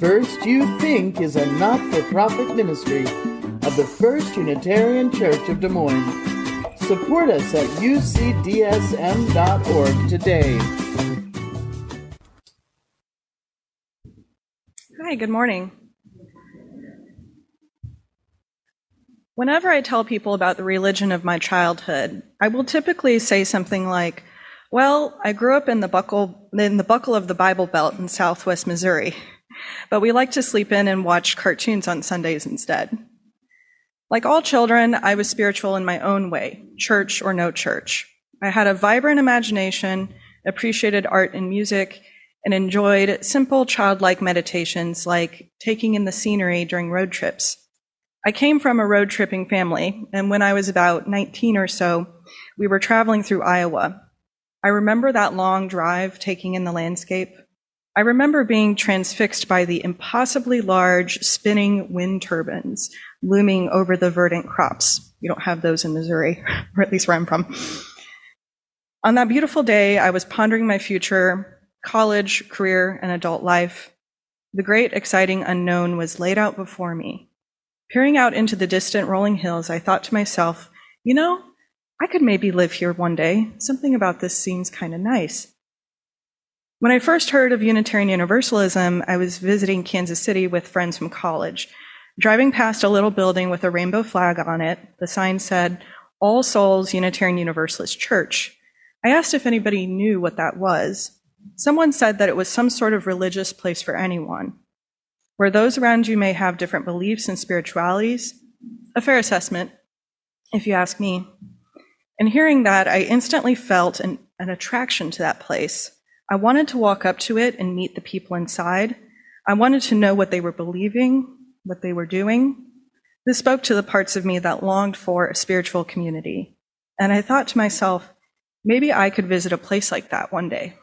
First You Think is a not for profit ministry of the First Unitarian Church of Des Moines. Support us at ucdsm.org today. Hi, good morning. Whenever I tell people about the religion of my childhood, I will typically say something like, well, I grew up in the buckle, in the buckle of the Bible Belt in southwest Missouri, but we like to sleep in and watch cartoons on Sundays instead. Like all children, I was spiritual in my own way, church or no church. I had a vibrant imagination, appreciated art and music, and enjoyed simple childlike meditations like taking in the scenery during road trips. I came from a road tripping family, and when I was about 19 or so, we were traveling through Iowa, I remember that long drive taking in the landscape. I remember being transfixed by the impossibly large spinning wind turbines looming over the verdant crops. You don't have those in Missouri, or at least where I'm from. On that beautiful day, I was pondering my future, college, career, and adult life. The great, exciting unknown was laid out before me. Peering out into the distant rolling hills, I thought to myself, you know, I could maybe live here one day. Something about this seems kind of nice. When I first heard of Unitarian Universalism, I was visiting Kansas City with friends from college. Driving past a little building with a rainbow flag on it, the sign said, All Souls Unitarian Universalist Church. I asked if anybody knew what that was. Someone said that it was some sort of religious place for anyone, where those around you may have different beliefs and spiritualities. A fair assessment, if you ask me. And hearing that, I instantly felt an, an attraction to that place. I wanted to walk up to it and meet the people inside. I wanted to know what they were believing, what they were doing. This spoke to the parts of me that longed for a spiritual community. And I thought to myself, maybe I could visit a place like that one day.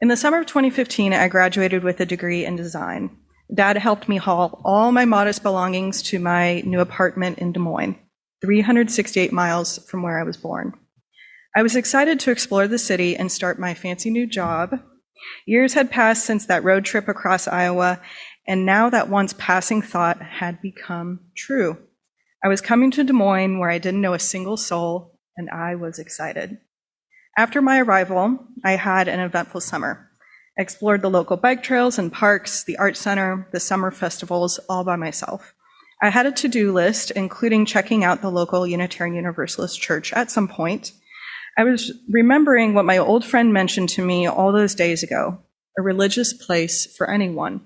In the summer of 2015, I graduated with a degree in design. Dad helped me haul all my modest belongings to my new apartment in Des Moines. 368 miles from where I was born. I was excited to explore the city and start my fancy new job. Years had passed since that road trip across Iowa, and now that once passing thought had become true. I was coming to Des Moines where I didn't know a single soul, and I was excited. After my arrival, I had an eventful summer. I explored the local bike trails and parks, the art center, the summer festivals, all by myself. I had a to do list, including checking out the local Unitarian Universalist church at some point. I was remembering what my old friend mentioned to me all those days ago a religious place for anyone.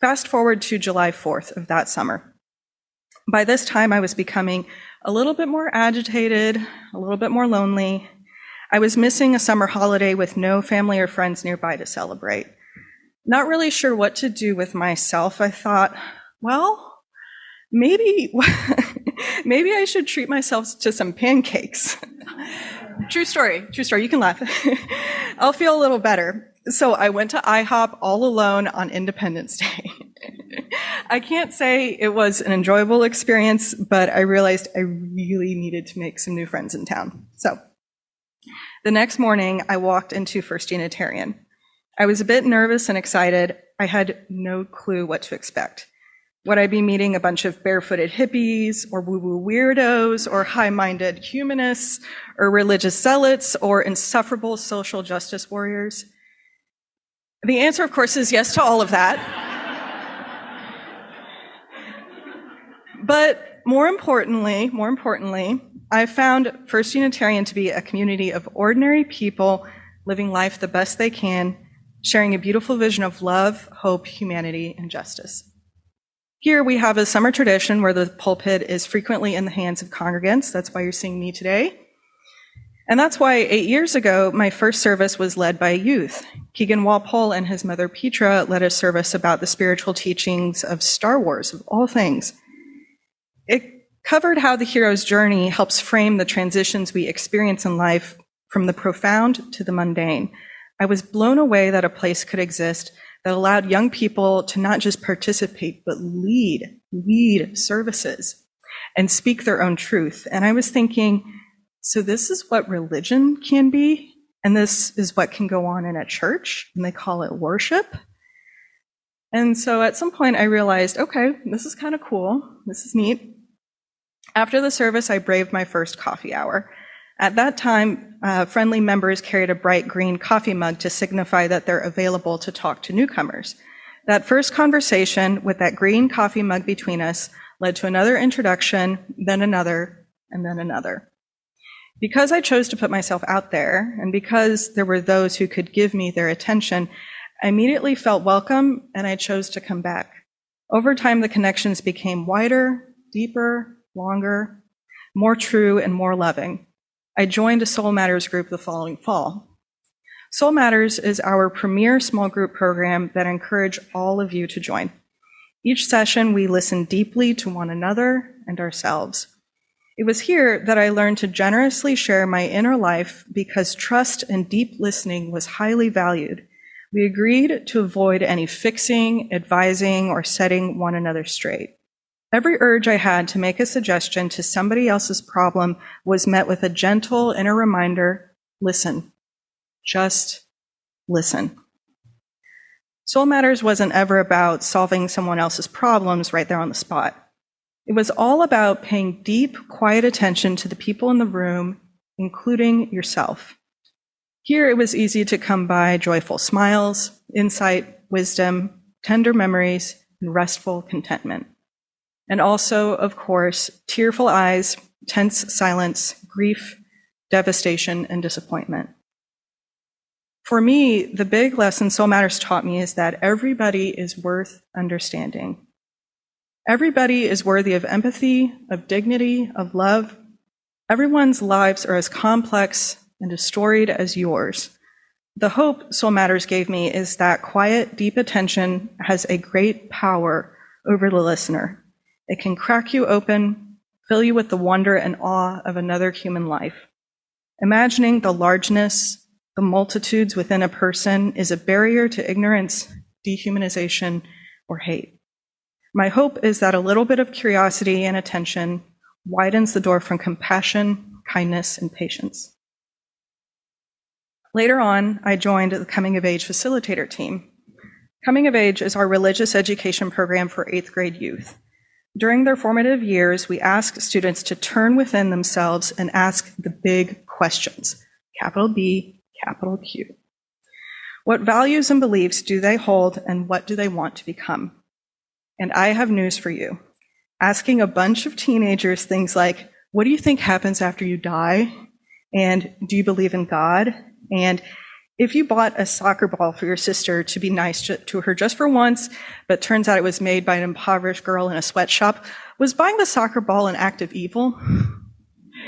Fast forward to July 4th of that summer. By this time, I was becoming a little bit more agitated, a little bit more lonely. I was missing a summer holiday with no family or friends nearby to celebrate. Not really sure what to do with myself, I thought, well, maybe maybe I should treat myself to some pancakes. true story, true story. You can laugh. I'll feel a little better. So I went to IHOP all alone on Independence Day. I can't say it was an enjoyable experience, but I realized I really needed to make some new friends in town. So the next morning, I walked into First Unitarian. I was a bit nervous and excited. I had no clue what to expect. Would I be meeting a bunch of barefooted hippies or woo woo weirdos or high minded humanists or religious zealots or insufferable social justice warriors? The answer, of course, is yes to all of that. but more importantly, more importantly, I found First Unitarian to be a community of ordinary people living life the best they can, sharing a beautiful vision of love, hope, humanity, and justice. Here we have a summer tradition where the pulpit is frequently in the hands of congregants. That's why you're seeing me today. And that's why eight years ago, my first service was led by youth. Keegan Walpole and his mother Petra led a service about the spiritual teachings of Star Wars, of all things. It covered how the hero's journey helps frame the transitions we experience in life from the profound to the mundane. I was blown away that a place could exist that allowed young people to not just participate, but lead, lead services and speak their own truth. And I was thinking, so this is what religion can be, and this is what can go on in a church, and they call it worship. And so at some point I realized, okay, this is kind of cool. This is neat. After the service, I braved my first coffee hour. At that time, uh, friendly members carried a bright green coffee mug to signify that they're available to talk to newcomers. That first conversation with that green coffee mug between us led to another introduction, then another, and then another. Because I chose to put myself out there, and because there were those who could give me their attention, I immediately felt welcome and I chose to come back. Over time, the connections became wider, deeper, longer, more true, and more loving. I joined a Soul Matters group the following fall. Soul Matters is our premier small group program that I encourage all of you to join. Each session, we listen deeply to one another and ourselves. It was here that I learned to generously share my inner life because trust and deep listening was highly valued. We agreed to avoid any fixing, advising, or setting one another straight. Every urge I had to make a suggestion to somebody else's problem was met with a gentle inner reminder listen. Just listen. Soul Matters wasn't ever about solving someone else's problems right there on the spot. It was all about paying deep, quiet attention to the people in the room, including yourself. Here it was easy to come by joyful smiles, insight, wisdom, tender memories, and restful contentment and also, of course, tearful eyes, tense silence, grief, devastation, and disappointment. For me, the big lesson Soul Matters taught me is that everybody is worth understanding. Everybody is worthy of empathy, of dignity, of love. Everyone's lives are as complex and as storied as yours. The hope Soul Matters gave me is that quiet, deep attention has a great power over the listener. It can crack you open, fill you with the wonder and awe of another human life. Imagining the largeness, the multitudes within a person is a barrier to ignorance, dehumanization, or hate. My hope is that a little bit of curiosity and attention widens the door from compassion, kindness, and patience. Later on, I joined the Coming of Age facilitator team. Coming of Age is our religious education program for eighth grade youth. During their formative years, we ask students to turn within themselves and ask the big questions capital B, capital Q. What values and beliefs do they hold, and what do they want to become? And I have news for you. Asking a bunch of teenagers things like, What do you think happens after you die? And do you believe in God? And if you bought a soccer ball for your sister to be nice to her just for once, but turns out it was made by an impoverished girl in a sweatshop, was buying the soccer ball an act of evil?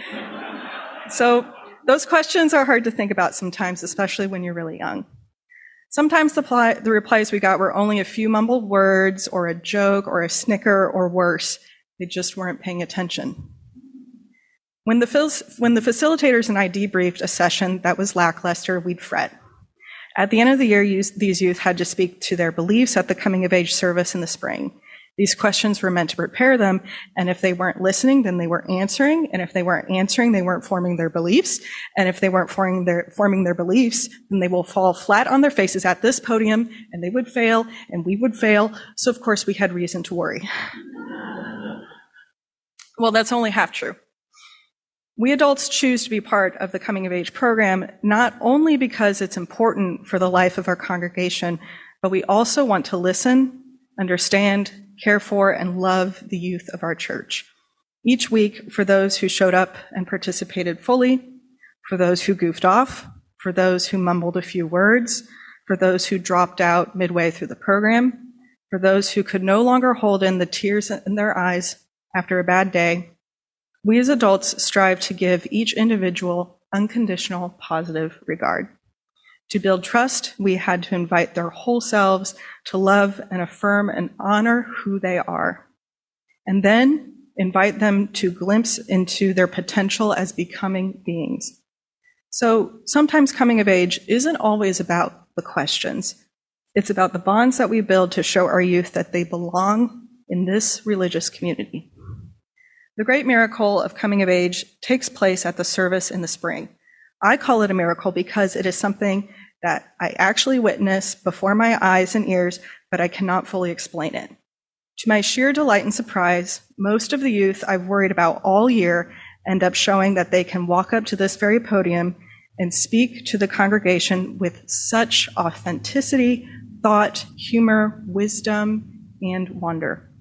so those questions are hard to think about sometimes, especially when you're really young. Sometimes the, pli- the replies we got were only a few mumbled words or a joke or a snicker or worse. They just weren't paying attention. When the, when the facilitators and I debriefed a session that was lackluster, we'd fret. At the end of the year, these youth had to speak to their beliefs at the coming of age service in the spring. These questions were meant to prepare them, and if they weren't listening, then they weren't answering, and if they weren't answering, they weren't forming their beliefs, and if they weren't forming their, forming their beliefs, then they will fall flat on their faces at this podium, and they would fail, and we would fail, so of course we had reason to worry. well, that's only half true. We adults choose to be part of the coming of age program not only because it's important for the life of our congregation, but we also want to listen, understand, care for, and love the youth of our church. Each week, for those who showed up and participated fully, for those who goofed off, for those who mumbled a few words, for those who dropped out midway through the program, for those who could no longer hold in the tears in their eyes after a bad day, we as adults strive to give each individual unconditional positive regard. To build trust, we had to invite their whole selves to love and affirm and honor who they are. And then invite them to glimpse into their potential as becoming beings. So sometimes coming of age isn't always about the questions. It's about the bonds that we build to show our youth that they belong in this religious community. The great miracle of coming of age takes place at the service in the spring. I call it a miracle because it is something that I actually witness before my eyes and ears, but I cannot fully explain it. To my sheer delight and surprise, most of the youth I've worried about all year end up showing that they can walk up to this very podium and speak to the congregation with such authenticity, thought, humor, wisdom, and wonder.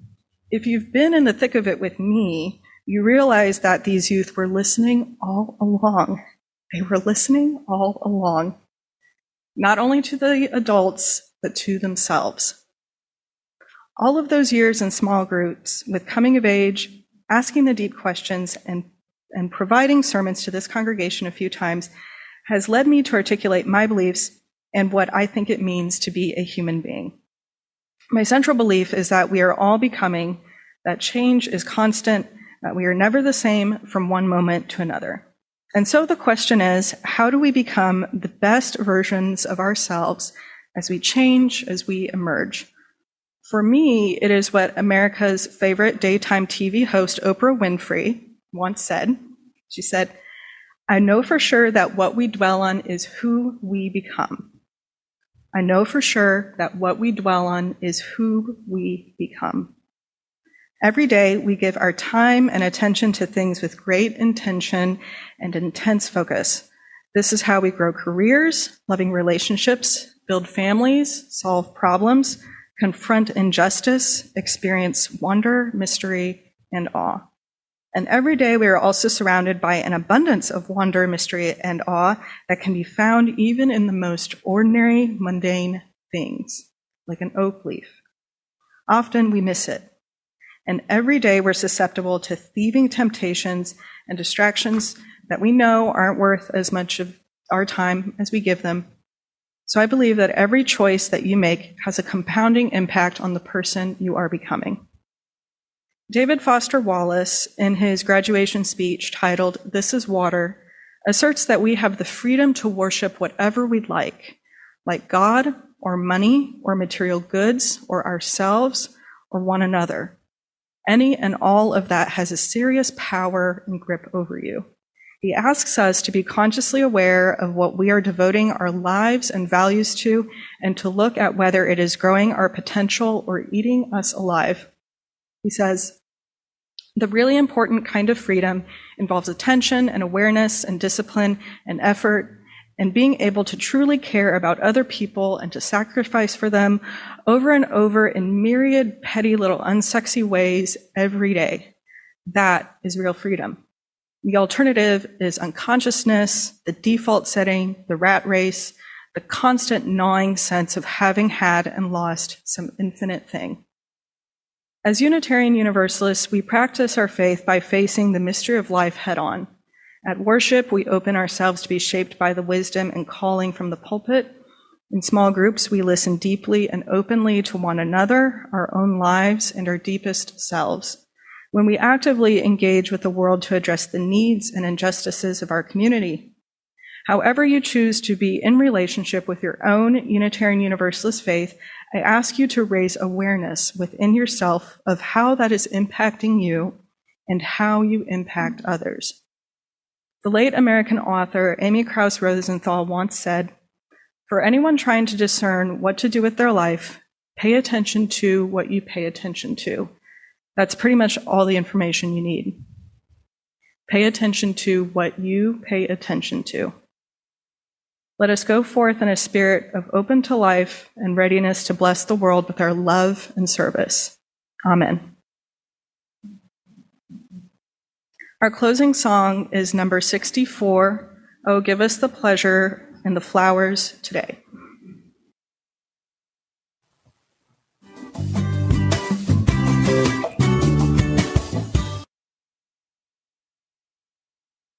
If you've been in the thick of it with me, you realize that these youth were listening all along. They were listening all along, not only to the adults, but to themselves. All of those years in small groups, with coming of age, asking the deep questions, and, and providing sermons to this congregation a few times has led me to articulate my beliefs and what I think it means to be a human being. My central belief is that we are all becoming, that change is constant, that we are never the same from one moment to another. And so the question is, how do we become the best versions of ourselves as we change, as we emerge? For me, it is what America's favorite daytime TV host, Oprah Winfrey, once said. She said, I know for sure that what we dwell on is who we become. I know for sure that what we dwell on is who we become. Every day, we give our time and attention to things with great intention and intense focus. This is how we grow careers, loving relationships, build families, solve problems, confront injustice, experience wonder, mystery, and awe. And every day we are also surrounded by an abundance of wonder, mystery, and awe that can be found even in the most ordinary, mundane things, like an oak leaf. Often we miss it. And every day we're susceptible to thieving temptations and distractions that we know aren't worth as much of our time as we give them. So I believe that every choice that you make has a compounding impact on the person you are becoming. David Foster Wallace, in his graduation speech titled This is Water, asserts that we have the freedom to worship whatever we'd like, like God, or money, or material goods, or ourselves, or one another. Any and all of that has a serious power and grip over you. He asks us to be consciously aware of what we are devoting our lives and values to, and to look at whether it is growing our potential or eating us alive. He says, the really important kind of freedom involves attention and awareness and discipline and effort and being able to truly care about other people and to sacrifice for them over and over in myriad petty little unsexy ways every day. That is real freedom. The alternative is unconsciousness, the default setting, the rat race, the constant gnawing sense of having had and lost some infinite thing. As Unitarian Universalists, we practice our faith by facing the mystery of life head on. At worship, we open ourselves to be shaped by the wisdom and calling from the pulpit. In small groups, we listen deeply and openly to one another, our own lives, and our deepest selves. When we actively engage with the world to address the needs and injustices of our community, however you choose to be in relationship with your own Unitarian Universalist faith, I ask you to raise awareness within yourself of how that is impacting you and how you impact others. The late American author Amy Krouse Rosenthal once said, For anyone trying to discern what to do with their life, pay attention to what you pay attention to. That's pretty much all the information you need. Pay attention to what you pay attention to. Let us go forth in a spirit of open to life and readiness to bless the world with our love and service. Amen. Our closing song is number 64, Oh, Give Us the Pleasure and the Flowers Today.